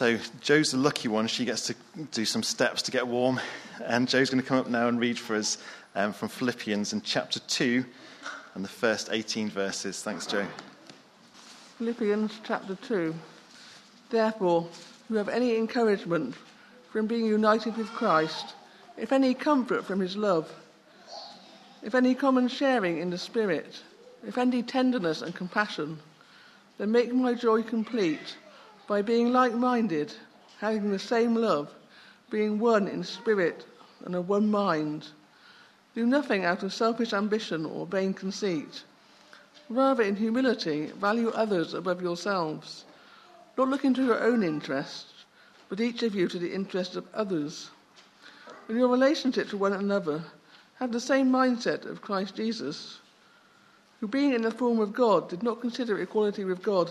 So Joe's the lucky one. She gets to do some steps to get warm. And Joe's going to come up now and read for us um, from Philippians in chapter 2 and the first 18 verses. Thanks, Joe. Philippians chapter 2. Therefore, if you have any encouragement from being united with Christ, if any comfort from his love, if any common sharing in the Spirit, if any tenderness and compassion, then make my joy complete by being like minded, having the same love, being one in spirit and of one mind. Do nothing out of selfish ambition or vain conceit. Rather, in humility, value others above yourselves, not looking to your own interests, but each of you to the interest of others. In your relationship to one another, have the same mindset of Christ Jesus, who, being in the form of God, did not consider equality with God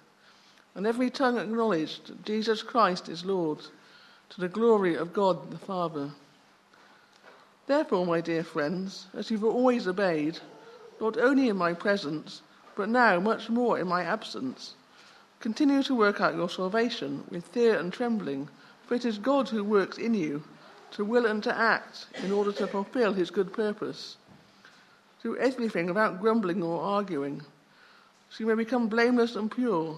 and every tongue acknowledged that Jesus Christ is Lord, to the glory of God the Father. Therefore, my dear friends, as you've always obeyed, not only in my presence, but now much more in my absence, continue to work out your salvation with fear and trembling, for it is God who works in you to will and to act in order to fulfill his good purpose. Do everything without grumbling or arguing, so you may become blameless and pure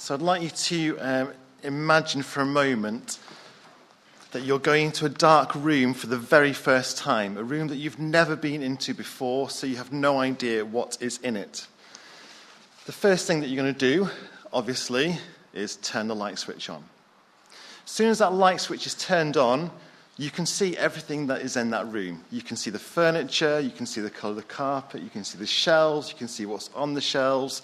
So I'd like you to um, imagine for a moment that you're going into a dark room for the very first time, a room that you've never been into before, so you have no idea what is in it. The first thing that you're going to do, obviously, is turn the light switch on. As soon as that light switch is turned on, you can see everything that is in that room. You can see the furniture, you can see the colour of the carpet, you can see the shelves, you can see what's on the shelves,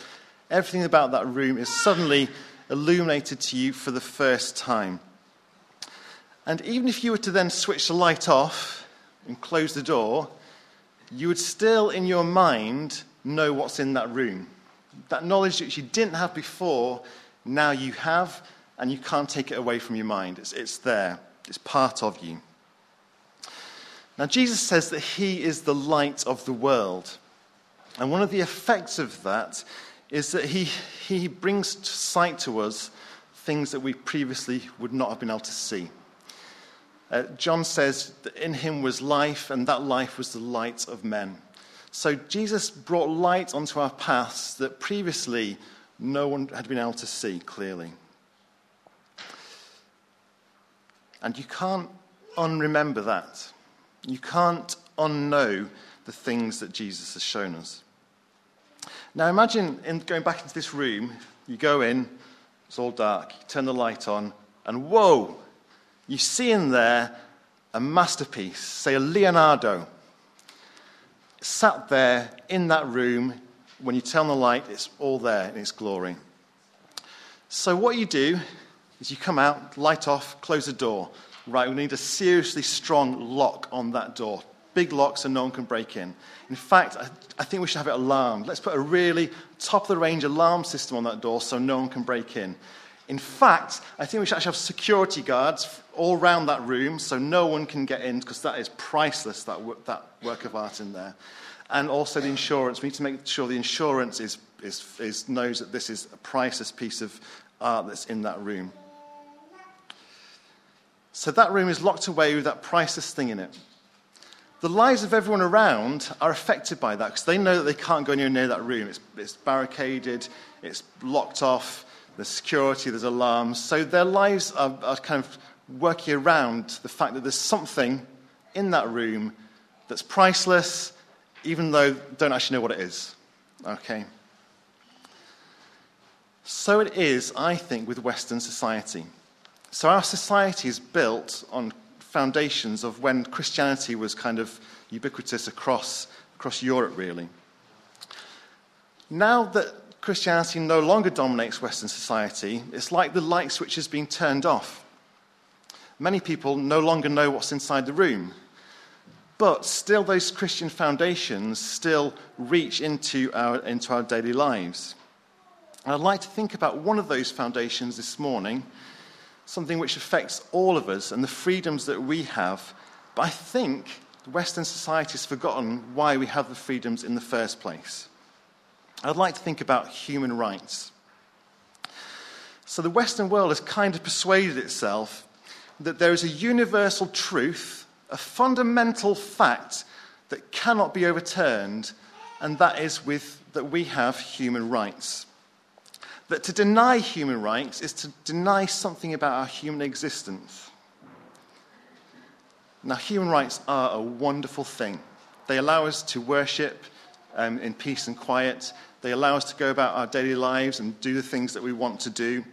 Everything about that room is suddenly illuminated to you for the first time. And even if you were to then switch the light off and close the door, you would still, in your mind, know what's in that room. That knowledge that you didn't have before, now you have, and you can't take it away from your mind. It's, it's there, it's part of you. Now, Jesus says that He is the light of the world. And one of the effects of that is that he, he brings to sight to us things that we previously would not have been able to see. Uh, John says that in him was life, and that life was the light of men. So Jesus brought light onto our paths that previously no one had been able to see clearly. And you can't unremember that. You can't unknow the things that Jesus has shown us. Now imagine in, going back into this room, you go in, it's all dark, you turn the light on, and whoa, you see in there a masterpiece, say a Leonardo, sat there in that room. When you turn the light, it's all there in its glory. So, what you do is you come out, light off, close the door. Right, we need a seriously strong lock on that door big lock so no one can break in. In fact, I, I think we should have it alarmed. Let's put a really top of the range alarm system on that door so no one can break in. In fact, I think we should actually have security guards all around that room so no one can get in because that is priceless, that, that work of art in there. And also the insurance. We need to make sure the insurance is, is, is, knows that this is a priceless piece of art that's in that room. So that room is locked away with that priceless thing in it the lives of everyone around are affected by that because they know that they can't go anywhere near that room. It's, it's barricaded, it's locked off, there's security, there's alarms. So their lives are, are kind of working around the fact that there's something in that room that's priceless, even though they don't actually know what it is. Okay? So it is, I think, with Western society. So our society is built on foundations of when Christianity was kind of ubiquitous across, across Europe, really. Now that Christianity no longer dominates Western society, it's like the light switch has been turned off. Many people no longer know what's inside the room. But still, those Christian foundations still reach into our, into our daily lives. And I'd like to think about one of those foundations this morning, something which affects all of us and the freedoms that we have. But I think Western society has forgotten why we have the freedoms in the first place. I'd like to think about human rights. So, the Western world has kind of persuaded itself that there is a universal truth, a fundamental fact that cannot be overturned, and that is with, that we have human rights. That to deny human rights is to deny something about our human existence. Now, human rights are a wonderful thing. They allow us to worship um, in peace and quiet. They allow us to go about our daily lives and do the things that we want to do.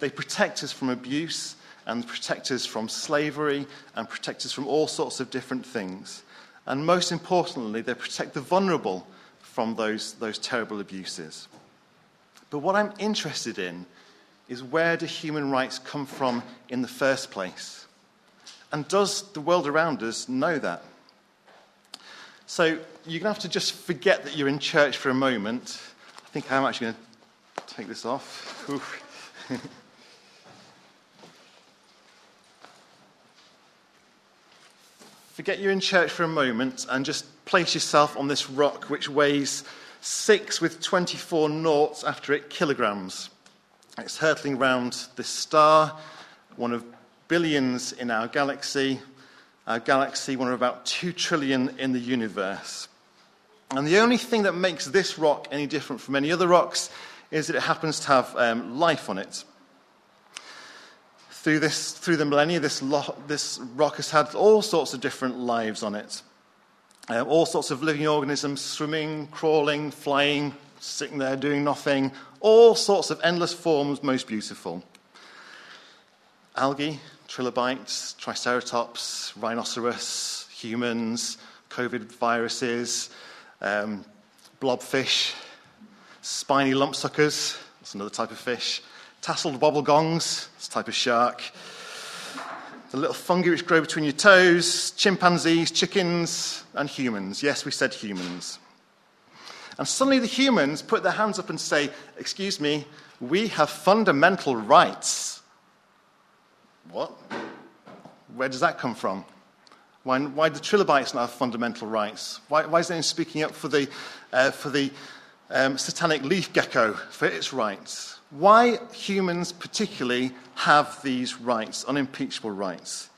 They protect us from abuse and protect us from slavery and protect us from all sorts of different things. And most importantly, they protect the vulnerable from those, those terrible abuses. But what I'm interested in is where do human rights come from in the first place? And does the world around us know that? So you're going to have to just forget that you're in church for a moment. I think I'm actually going to take this off. forget you're in church for a moment and just place yourself on this rock which weighs 6 with 24 noughts after it kilograms. It's hurtling round this star, one of billions in our galaxy, our galaxy, one of about 2 trillion in the universe. And the only thing that makes this rock any different from any other rocks is that it happens to have um, life on it through, this, through the millennia, this, lo- this rock has had all sorts of different lives on it. Uh, all sorts of living organisms swimming, crawling, flying, sitting there doing nothing, all sorts of endless forms, most beautiful. Algae, trilobites, triceratops, rhinoceros, humans, COVID viruses, um, blobfish, spiny lumpsuckers, that's another type of fish, tasseled wobblegongs, this type of shark, the little fungi which grow between your toes, chimpanzees, chickens, and humans. Yes, we said humans. And suddenly the humans put their hands up and say, Excuse me, we have fundamental rights. What? Where does that come from? Why, why do trilobites not have fundamental rights? Why, why is anyone speaking up for the, uh, for the um, satanic leaf gecko for its rights? why humans particularly have these rights, unimpeachable rights.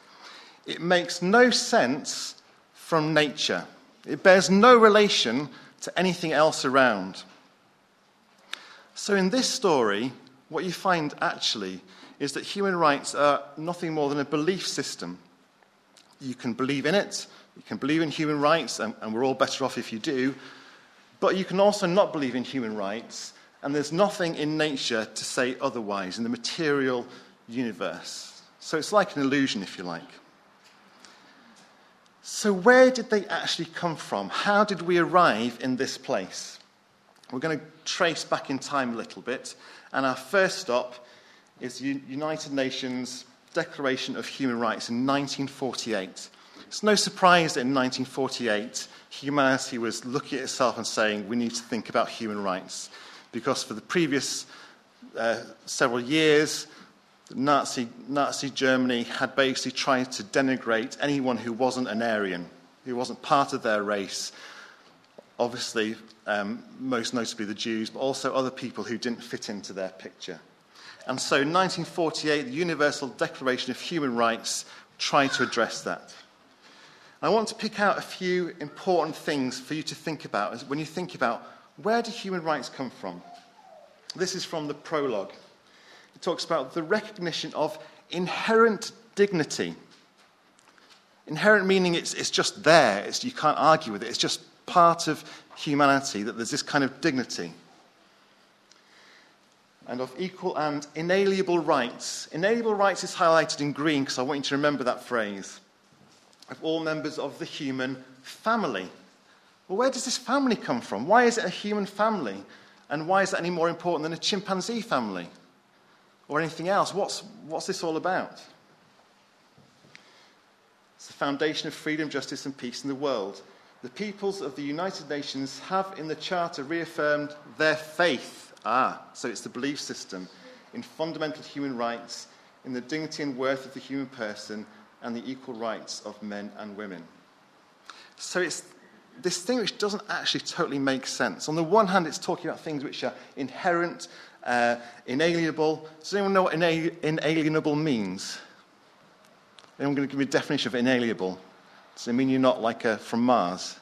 It makes no sense from nature. It bears no relation to anything else around. So, in this story, what you find actually is that human rights are nothing more than a belief system. You can believe in it, you can believe in human rights, and, and we're all better off if you do, but you can also not believe in human rights and there's nothing in nature to say otherwise in the material universe. So it's like an illusion, if you like. So, where did they actually come from? How did we arrive in this place? We're going to trace back in time a little bit, and our first stop is the United Nations Declaration of Human Rights in 1948. It's no surprise that in 1948, humanity was looking at itself and saying, we need to think about human rights because for the previous uh, several years, Nazi, Nazi Germany had basically tried to denigrate anyone who wasn't an Aryan, who wasn't part of their race. Obviously, um, most notably the Jews, but also other people who didn't fit into their picture. And so, in 1948, the Universal Declaration of Human Rights tried to address that. I want to pick out a few important things for you to think about when you think about where do human rights come from? This is from the prologue. It talks about the recognition of inherent dignity. Inherent meaning it's, it's just there, it's, you can't argue with it, it's just part of humanity that there's this kind of dignity. And of equal and inalienable rights. Inalienable rights is highlighted in green because I want you to remember that phrase. Of all members of the human family. Well, where does this family come from? Why is it a human family? And why is that any more important than a chimpanzee family? Or anything else? What's, what's this all about? It's the foundation of freedom, justice, and peace in the world. The peoples of the United Nations have in the Charter reaffirmed their faith. Ah, so it's the belief system in fundamental human rights, in the dignity and worth of the human person, and the equal rights of men and women. So it's this thing which doesn't actually totally make sense. On the one hand, it's talking about things which are inherent, uh, inalienable. Does anyone know what inalienable means? Anyone going to give me a definition of inalienable? Does it mean you're not like a, from Mars?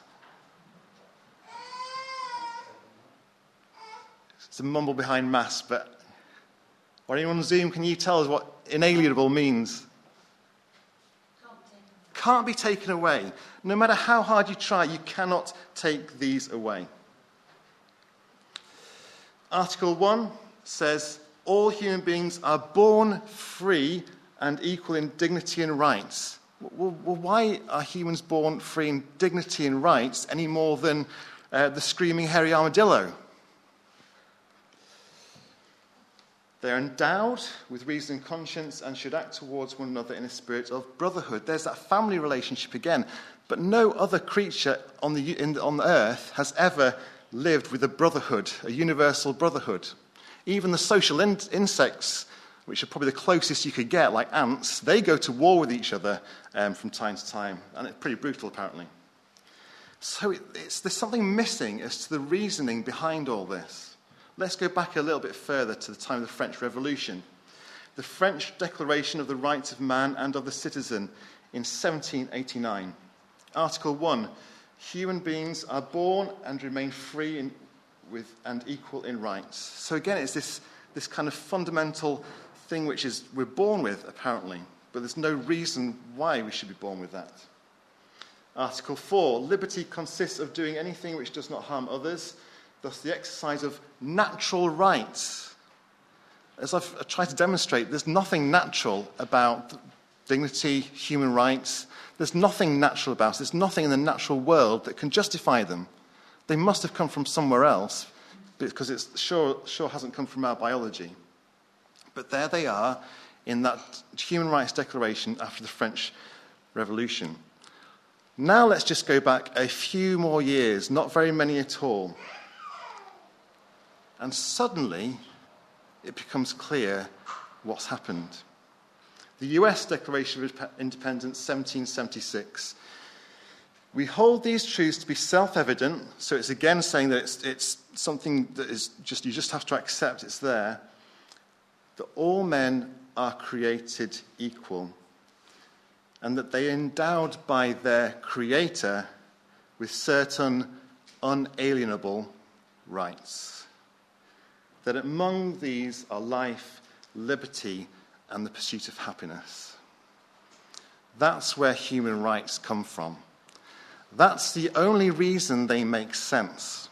It's a mumble behind mass, but. Or anyone on Zoom, can you tell us what inalienable means? Can't be taken away. No matter how hard you try, you cannot take these away. Article 1 says all human beings are born free and equal in dignity and rights. Well, well, why are humans born free in dignity and rights any more than uh, the screaming hairy armadillo? They are endowed with reason and conscience and should act towards one another in a spirit of brotherhood. There's that family relationship again. But no other creature on, the, in, on earth has ever lived with a brotherhood, a universal brotherhood. Even the social in- insects which are probably the closest you could get, like ants, they go to war with each other um, from time to time. And it's pretty brutal, apparently. So it, there's something missing as to the reasoning behind all this. Let's go back a little bit further to the time of the French Revolution. The French Declaration of the Rights of Man and of the Citizen in 1789. Article 1 Human beings are born and remain free in, with, and equal in rights. So, again, it's this, this kind of fundamental thing which is we're born with, apparently, but there's no reason why we should be born with that. Article 4 Liberty consists of doing anything which does not harm others, thus, the exercise of natural rights. As I've tried to demonstrate, there's nothing natural about dignity, human rights. There's nothing natural about it. There's nothing in the natural world that can justify them. They must have come from somewhere else because it sure, sure hasn't come from our biology. But there they are in that Human Rights Declaration after the French Revolution. Now let's just go back a few more years, not very many at all. And suddenly it becomes clear what's happened. The US Declaration of Independence, 1776. We hold these truths to be self evident, so it's again saying that it's, it's something that is just, you just have to accept it's there that all men are created equal and that they are endowed by their Creator with certain unalienable rights. That among these are life, liberty, and the pursuit of happiness. That's where human rights come from. That's the only reason they make sense.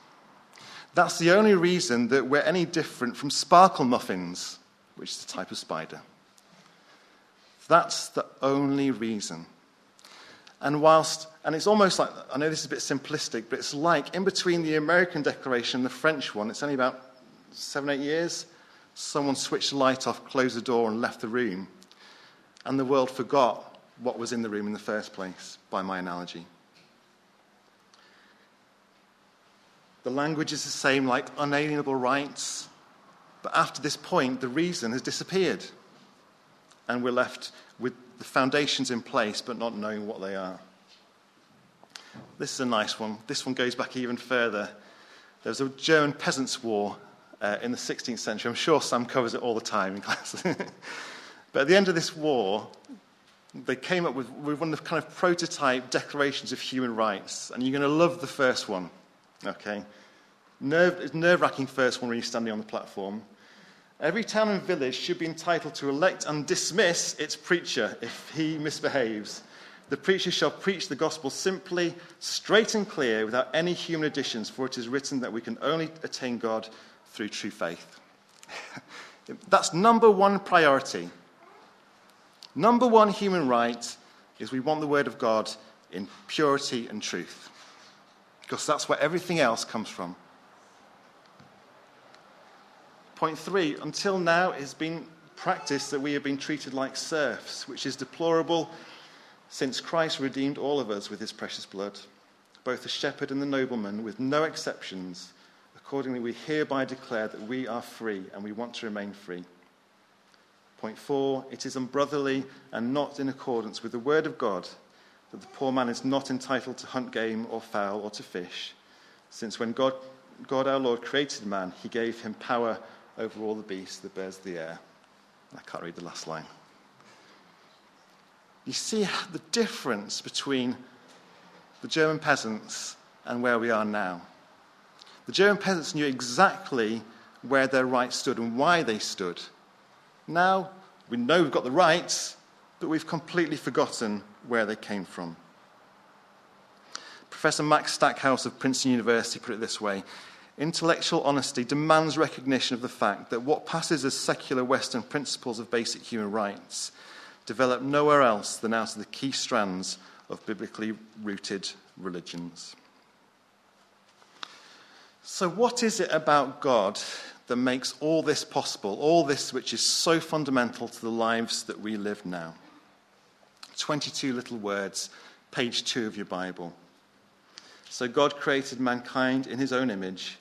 That's the only reason that we're any different from sparkle muffins which is a type of spider. That's the only reason. And whilst, and it's almost like, I know this is a bit simplistic, but it's like in between the American Declaration and the French one, it's only about seven, eight years, someone switched the light off, closed the door, and left the room. And the world forgot what was in the room in the first place, by my analogy. The language is the same, like unalienable rights, but after this point, the reason has disappeared. And we're left with the foundations in place, but not knowing what they are. This is a nice one. This one goes back even further. There was a German peasants' war uh, in the 16th century. I'm sure Sam covers it all the time in class. but at the end of this war, they came up with, with one of the kind of prototype declarations of human rights. And you're going to love the first one. Okay? Nerve, it's nerve wracking first one when you're standing on the platform. Every town and village should be entitled to elect and dismiss its preacher if he misbehaves. The preacher shall preach the gospel simply, straight and clear, without any human additions, for it is written that we can only attain God through true faith. That's number one priority. Number one human right is we want the word of God in purity and truth, because that's where everything else comes from. Point three, until now, it has been practice that we have been treated like serfs, which is deplorable since Christ redeemed all of us with his precious blood, both the shepherd and the nobleman, with no exceptions. Accordingly, we hereby declare that we are free and we want to remain free. Point four, it is unbrotherly and not in accordance with the word of God that the poor man is not entitled to hunt game or fowl or to fish, since when God, God our Lord created man, he gave him power over all the beasts, birds of the air. I can't read the last line. You see the difference between the German peasants and where we are now. The German peasants knew exactly where their rights stood and why they stood. Now, we know we've got the rights, but we've completely forgotten where they came from. Professor Max Stackhouse of Princeton University put it this way Intellectual honesty demands recognition of the fact that what passes as secular Western principles of basic human rights develop nowhere else than out of the key strands of biblically rooted religions. So, what is it about God that makes all this possible, all this which is so fundamental to the lives that we live now? 22 little words, page 2 of your Bible. So, God created mankind in his own image.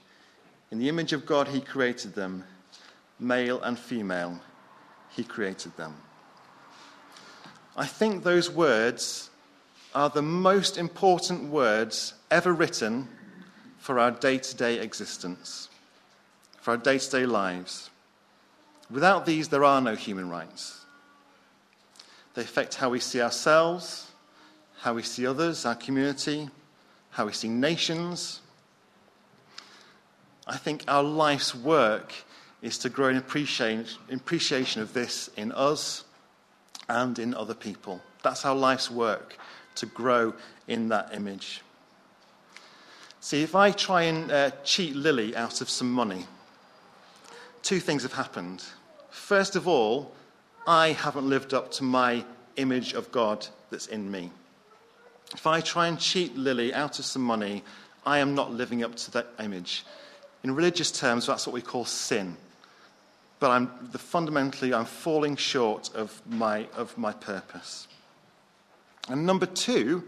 In the image of God, he created them, male and female, he created them. I think those words are the most important words ever written for our day to day existence, for our day to day lives. Without these, there are no human rights. They affect how we see ourselves, how we see others, our community, how we see nations, I think our life's work is to grow in appreciation of this in us and in other people. That's our life's work, to grow in that image. See, if I try and uh, cheat Lily out of some money, two things have happened. First of all, I haven't lived up to my image of God that's in me. If I try and cheat Lily out of some money, I am not living up to that image. In religious terms, that's what we call sin. But I'm, the, fundamentally, I'm falling short of my, of my purpose. And number two,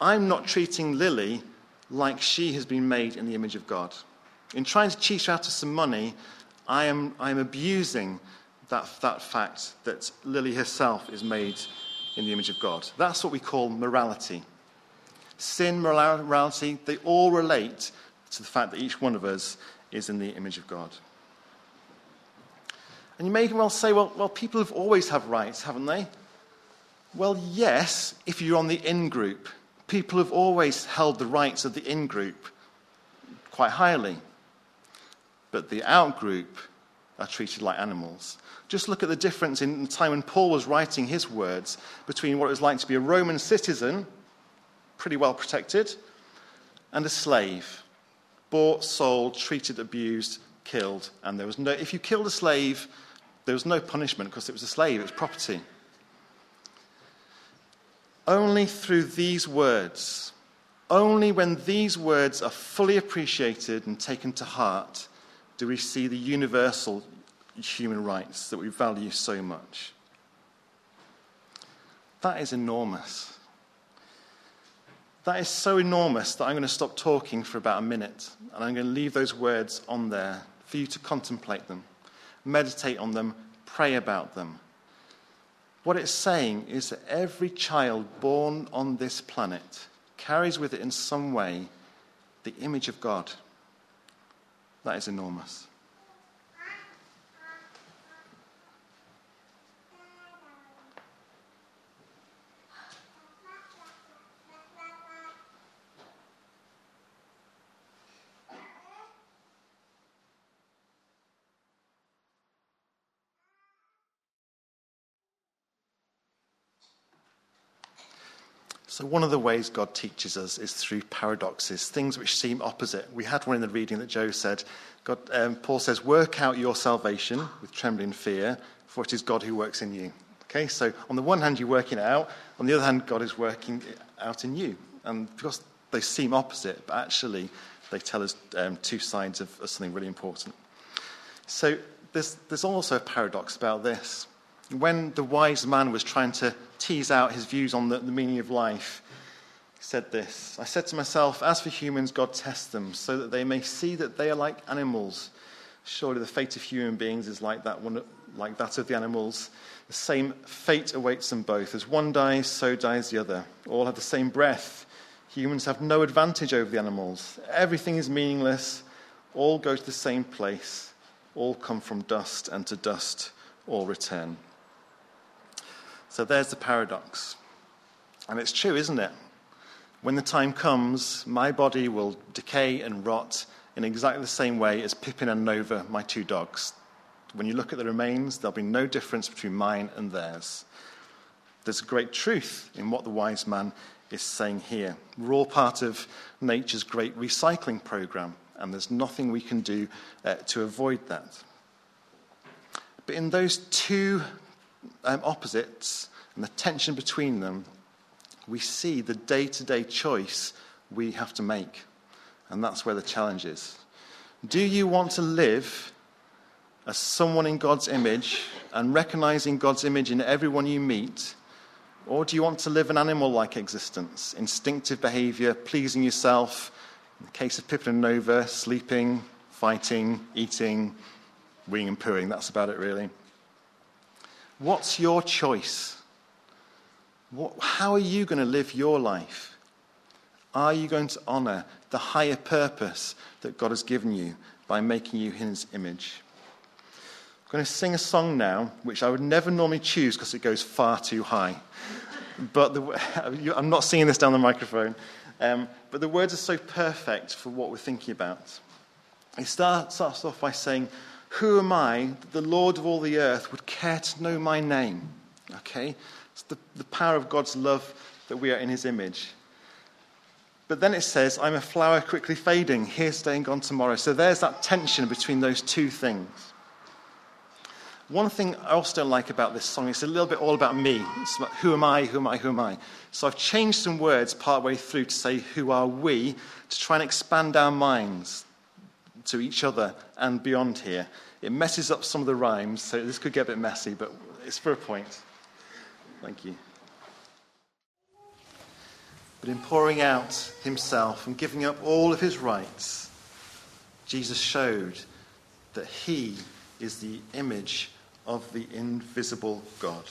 I'm not treating Lily like she has been made in the image of God. In trying to cheat her out of some money, I am, I am abusing that, that fact that Lily herself is made in the image of God. That's what we call morality. Sin, morality, they all relate to the fact that each one of us is in the image of God. And you may well say, well, well, people have always have rights, haven't they? Well, yes, if you're on the in group. People have always held the rights of the in group quite highly. But the out group are treated like animals. Just look at the difference in the time when Paul was writing his words between what it was like to be a Roman citizen, pretty well protected, and a slave bought, sold, treated, abused, killed. And there was no, if you killed a slave, there was no punishment because it was a slave, it was property. Only through these words, only when these words are fully appreciated and taken to heart, do we see the universal human rights that we value so much. That is enormous. That is so enormous that I'm going to stop talking for about a minute and I'm going to leave those words on there for you to contemplate them, meditate on them, pray about them. What it's saying is that every child born on this planet carries with it in some way the image of God. That is enormous. So, one of the ways God teaches us is through paradoxes, things which seem opposite. We had one in the reading that Joe said. God, um, Paul says, Work out your salvation with trembling fear, for it is God who works in you. Okay, so on the one hand, you're working it out. On the other hand, God is working it out in you. And because they seem opposite, but actually they tell us um, two sides of, of something really important. So there's, there's also a paradox about this. When the wise man was trying to tease out his views on the, the meaning of life, said this I said to myself, As for humans, God tests them so that they may see that they are like animals. Surely the fate of human beings is like that, one, like that of the animals. The same fate awaits them both. As one dies, so dies the other. All have the same breath. Humans have no advantage over the animals. Everything is meaningless. All go to the same place. All come from dust, and to dust all return. So there's the paradox. And it's true, isn't it? When the time comes, my body will decay and rot in exactly the same way as Pippin and Nova, my two dogs. When you look at the remains, there'll be no difference between mine and theirs. There's a great truth in what the wise man is saying here. We're all part of nature's great recycling program, and there's nothing we can do uh, to avoid that. But in those two um, opposites and the tension between them, we see the day to day choice we have to make. And that's where the challenge is. Do you want to live as someone in God's image and recognizing God's image in everyone you meet? Or do you want to live an animal like existence, instinctive behavior, pleasing yourself? In the case of Pippin and Nova, sleeping, fighting, eating, weeing and pooing. That's about it, really. What's your choice? What, how are you going to live your life? Are you going to honor the higher purpose that God has given you by making you his image? I'm going to sing a song now, which I would never normally choose because it goes far too high. But the, I'm not singing this down the microphone. Um, but the words are so perfect for what we're thinking about. It starts, starts off by saying, Who am I that the Lord of all the earth would care to know my name? Okay? It's the, the power of God's love that we are in his image. But then it says, I'm a flower quickly fading, here staying gone tomorrow. So there's that tension between those two things. One thing I also don't like about this song is a little bit all about me. It's about who am I, who am I, who am I. So I've changed some words partway through to say who are we, to try and expand our minds to each other and beyond here. It messes up some of the rhymes, so this could get a bit messy, but it's for a point. Thank you. But in pouring out himself and giving up all of his rights, Jesus showed that he is the image of the invisible God.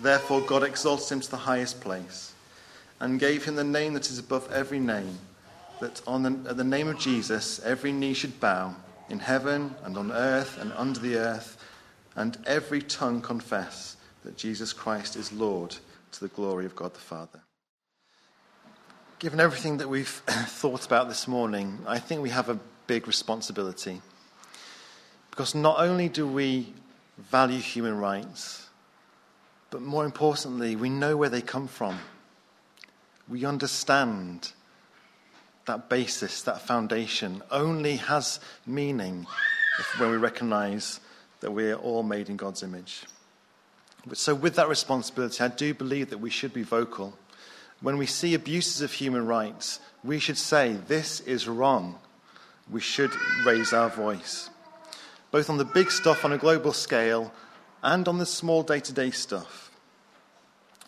Therefore, God exalted him to the highest place and gave him the name that is above every name, that on the, the name of Jesus every knee should bow in heaven and on earth and under the earth, and every tongue confess that Jesus Christ is Lord to the glory of God the Father. Given everything that we've thought about this morning, I think we have a big responsibility. Because not only do we value human rights, but more importantly, we know where they come from. We understand that basis, that foundation, only has meaning when we recognize that we are all made in God's image. So, with that responsibility, I do believe that we should be vocal. When we see abuses of human rights, we should say, This is wrong. We should raise our voice both on the big stuff on a global scale and on the small day to day stuff.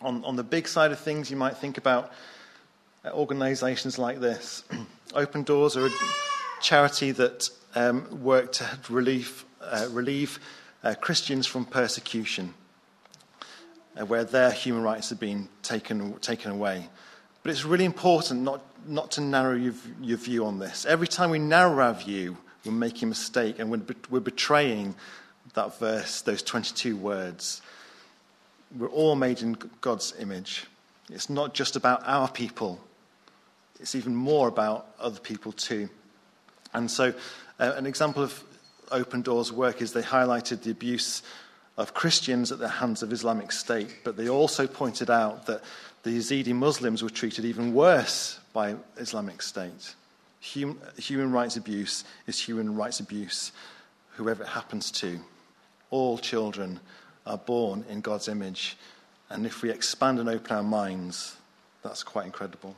On, on the big side of things, you might think about organizations like this. Open Doors are a charity that um, work to relieve, uh, relieve uh, Christians from persecution, uh, where their human rights have been taken, taken away. But it's really important not, not to narrow your, your view on this. Every time we narrow our view, we're making a mistake and we're, we're betraying that verse, those 22 words. We're all made in God's image. It's not just about our people, it's even more about other people too. And so, uh, an example of Open Doors' work is they highlighted the abuse of Christians at the hands of Islamic State, but they also pointed out that the Yazidi Muslims were treated even worse by Islamic State. Human, human rights abuse is human rights abuse, whoever it happens to. All children are born in God's image, and if we expand and open our minds, that's quite incredible.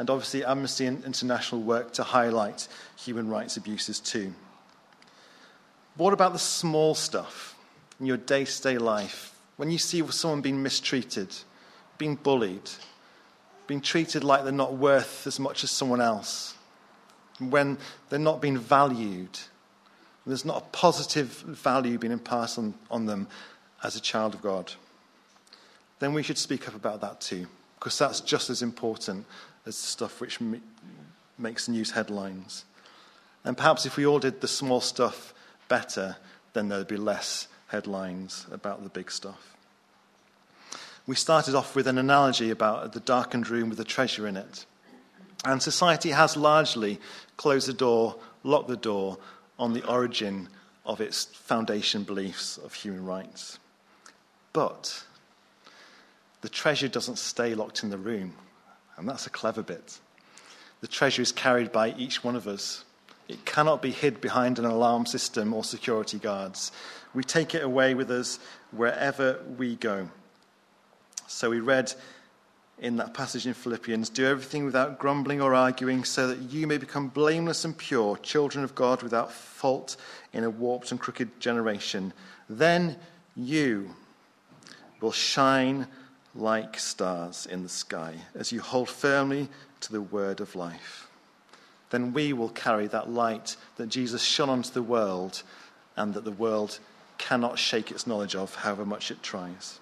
And obviously, Amnesty International work to highlight human rights abuses too. What about the small stuff in your day to day life? When you see someone being mistreated, being bullied, being treated like they're not worth as much as someone else, when they're not being valued, there's not a positive value being imparted on, on them as a child of God, then we should speak up about that too, because that's just as important as the stuff which m- makes news headlines. And perhaps if we all did the small stuff better, then there'd be less headlines about the big stuff. We started off with an analogy about the darkened room with a treasure in it. And society has largely closed the door, locked the door on the origin of its foundation beliefs of human rights. But the treasure doesn't stay locked in the room, and that's a clever bit. The treasure is carried by each one of us. It cannot be hid behind an alarm system or security guards. We take it away with us wherever we go. So we read in that passage in Philippians do everything without grumbling or arguing, so that you may become blameless and pure, children of God without fault in a warped and crooked generation. Then you will shine like stars in the sky as you hold firmly to the word of life. Then we will carry that light that Jesus shone onto the world and that the world cannot shake its knowledge of, however much it tries.